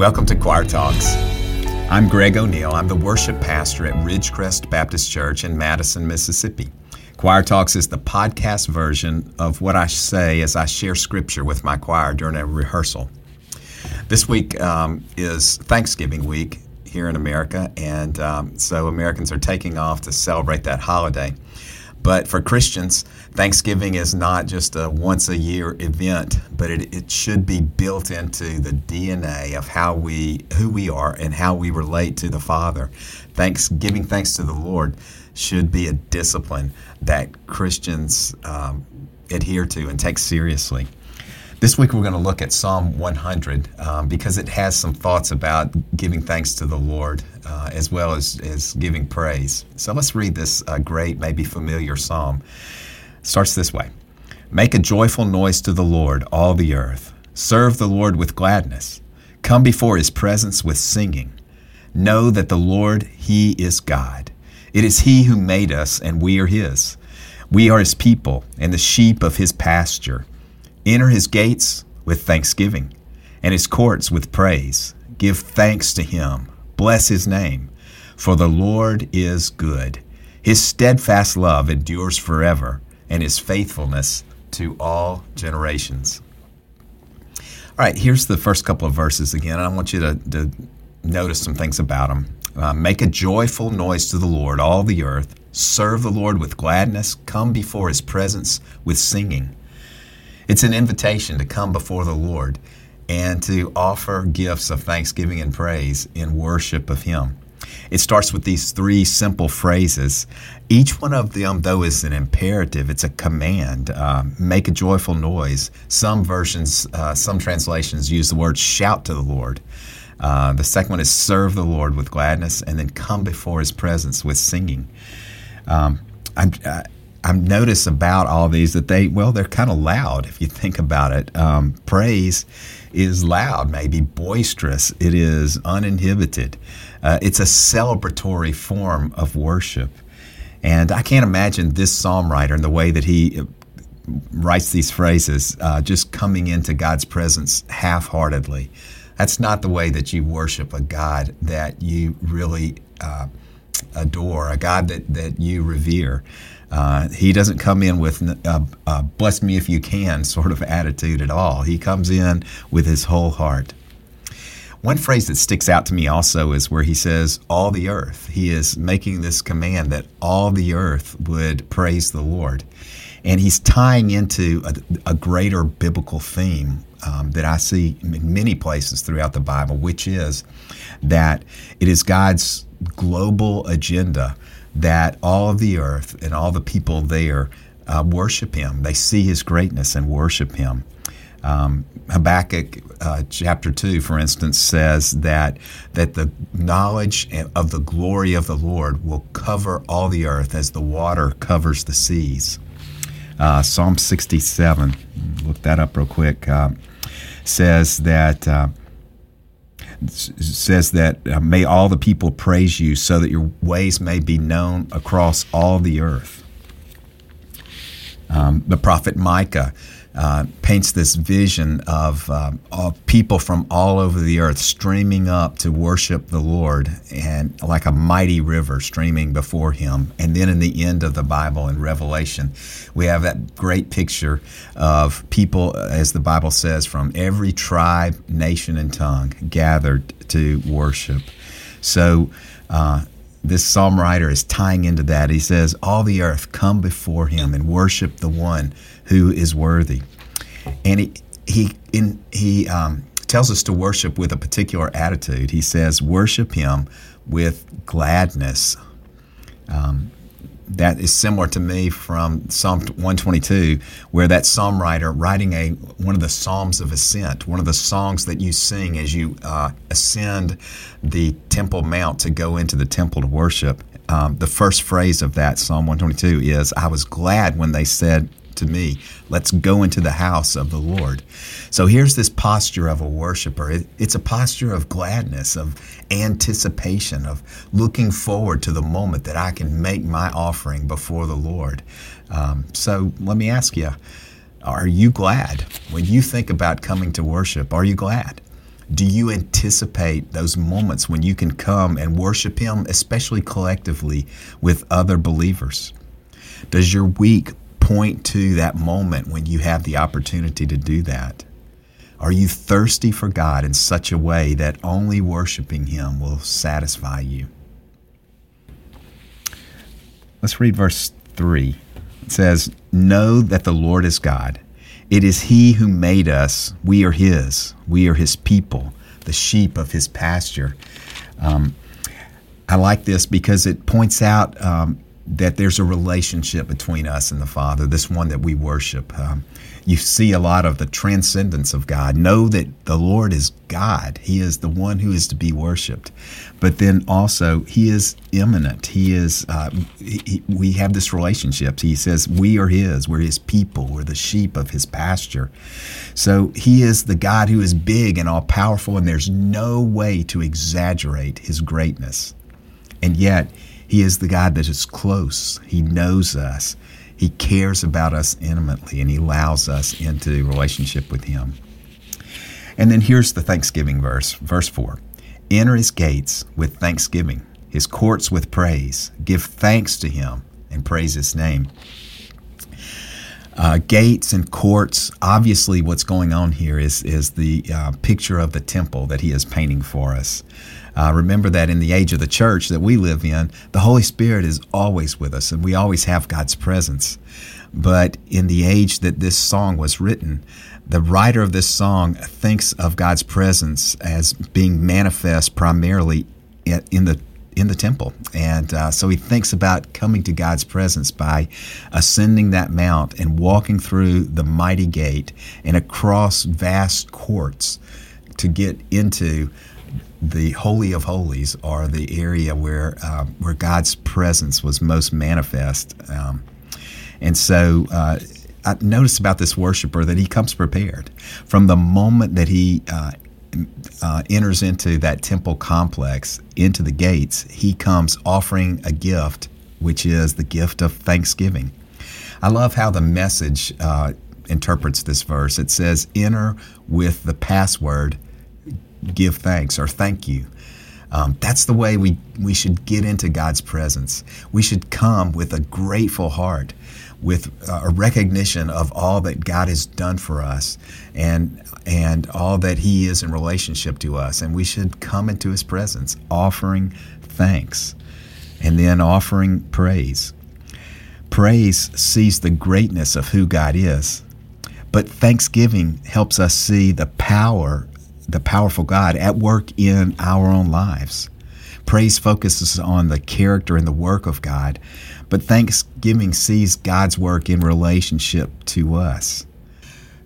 Welcome to Choir Talks. I'm Greg O'Neill. I'm the worship pastor at Ridgecrest Baptist Church in Madison, Mississippi. Choir Talks is the podcast version of what I say as I share scripture with my choir during a rehearsal. This week um, is Thanksgiving week here in America, and um, so Americans are taking off to celebrate that holiday. But for Christians, Thanksgiving is not just a once a year event, but it, it should be built into the DNA of how we, who we are, and how we relate to the Father. Thanks, giving thanks to the Lord should be a discipline that Christians um, adhere to and take seriously. This week we're going to look at Psalm 100 um, because it has some thoughts about giving thanks to the Lord uh, as well as, as giving praise. So let's read this uh, great, maybe familiar psalm. It starts this way Make a joyful noise to the Lord, all the earth. Serve the Lord with gladness. Come before his presence with singing. Know that the Lord, he is God. It is he who made us, and we are his. We are his people and the sheep of his pasture. Enter his gates with thanksgiving and his courts with praise. Give thanks to him. Bless his name. For the Lord is good. His steadfast love endures forever, and his faithfulness to all generations. All right, here's the first couple of verses again. I want you to, to notice some things about them. Uh, make a joyful noise to the Lord, all the earth. Serve the Lord with gladness. Come before his presence with singing. It's an invitation to come before the Lord and to offer gifts of thanksgiving and praise in worship of Him. It starts with these three simple phrases. Each one of them, though, is an imperative. It's a command. Um, make a joyful noise. Some versions, uh, some translations use the word shout to the Lord. Uh, the second one is serve the Lord with gladness, and then come before His presence with singing. Um, I, I've noticed about all these that they, well, they're kind of loud if you think about it. Um, praise is loud, maybe boisterous. It is uninhibited. Uh, it's a celebratory form of worship. And I can't imagine this psalm writer and the way that he uh, writes these phrases uh, just coming into God's presence half heartedly. That's not the way that you worship a God that you really uh, adore, a God that, that you revere. Uh, he doesn't come in with a, a bless me if you can sort of attitude at all. He comes in with his whole heart. One phrase that sticks out to me also is where he says, All the earth. He is making this command that all the earth would praise the Lord. And he's tying into a, a greater biblical theme um, that I see in many places throughout the Bible, which is that it is God's global agenda that all of the earth and all the people there uh, worship him. They see his greatness and worship him. Um, Habakkuk uh, chapter 2, for instance, says that, that the knowledge of the glory of the Lord will cover all the earth as the water covers the seas. Uh, Psalm 67, look that up real quick, uh, says that uh, says that uh, may all the people praise you so that your ways may be known across all the earth. The prophet Micah uh, paints this vision of, uh, of people from all over the earth streaming up to worship the Lord and like a mighty river streaming before him. And then in the end of the Bible in Revelation, we have that great picture of people, as the Bible says, from every tribe, nation, and tongue gathered to worship. So, uh, this psalm writer is tying into that. He says, All the earth come before him and worship the one who is worthy. And he, he, in, he um, tells us to worship with a particular attitude. He says, Worship him with gladness. Um, that is similar to me from Psalm 122, where that psalm writer writing a one of the psalms of ascent, one of the songs that you sing as you uh, ascend the Temple Mount to go into the temple to worship. Um, the first phrase of that Psalm 122 is, "I was glad when they said to me. Let's go into the house of the Lord. So here's this posture of a worshiper. It, it's a posture of gladness, of anticipation, of looking forward to the moment that I can make my offering before the Lord. Um, so let me ask you are you glad when you think about coming to worship? Are you glad? Do you anticipate those moments when you can come and worship Him, especially collectively with other believers? Does your week point to that moment when you have the opportunity to do that? Are you thirsty for God in such a way that only worshiping Him will satisfy you? Let's read verse 3. It says, Know that the Lord is God. It is He who made us. We are His. We are His people, the sheep of His pasture. Um, I like this because it points out um, that there's a relationship between us and the Father, this one that we worship. Um, you see a lot of the transcendence of God. Know that the Lord is God. He is the one who is to be worshiped. But then also, He is immanent. He is, uh, he, we have this relationship. He says, We are His. We're His people. We're the sheep of His pasture. So He is the God who is big and all powerful, and there's no way to exaggerate His greatness. And yet, He is the God that is close. He knows us. He cares about us intimately and He allows us into relationship with Him. And then here's the Thanksgiving verse, verse 4 Enter His gates with thanksgiving, His courts with praise. Give thanks to Him and praise His name. Uh, gates and courts. Obviously, what's going on here is is the uh, picture of the temple that he is painting for us. Uh, remember that in the age of the church that we live in, the Holy Spirit is always with us and we always have God's presence. But in the age that this song was written, the writer of this song thinks of God's presence as being manifest primarily in the in the temple. And uh, so he thinks about coming to God's presence by ascending that mount and walking through the mighty gate and across vast courts to get into the holy of holies or the area where uh, where God's presence was most manifest. Um, and so uh, I noticed about this worshiper that he comes prepared from the moment that he uh, enters into that temple complex, into the gates. He comes offering a gift, which is the gift of thanksgiving. I love how the message uh, interprets this verse. It says, "Enter with the password." give thanks or thank you. Um, that's the way we, we should get into God's presence. We should come with a grateful heart, with uh, a recognition of all that God has done for us and, and all that He is in relationship to us. And we should come into His presence offering thanks and then offering praise. Praise sees the greatness of who God is, but thanksgiving helps us see the power the powerful God at work in our own lives. Praise focuses on the character and the work of God, but thanksgiving sees God's work in relationship to us.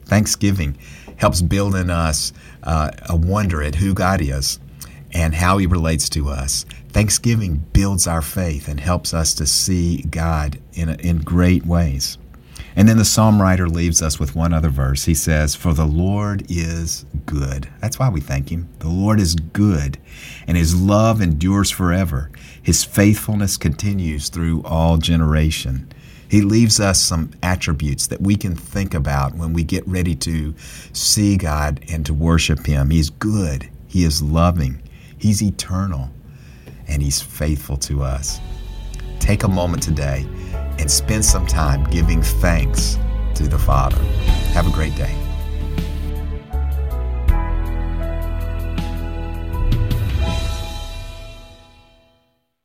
Thanksgiving helps build in us uh, a wonder at who God is and how He relates to us. Thanksgiving builds our faith and helps us to see God in, in great ways. And then the psalm writer leaves us with one other verse. He says, For the Lord is good. That's why we thank him. The Lord is good, and his love endures forever. His faithfulness continues through all generation. He leaves us some attributes that we can think about when we get ready to see God and to worship him. He's good, he is loving, he's eternal, and he's faithful to us. Take a moment today and spend some time giving thanks to the Father. Have a great day.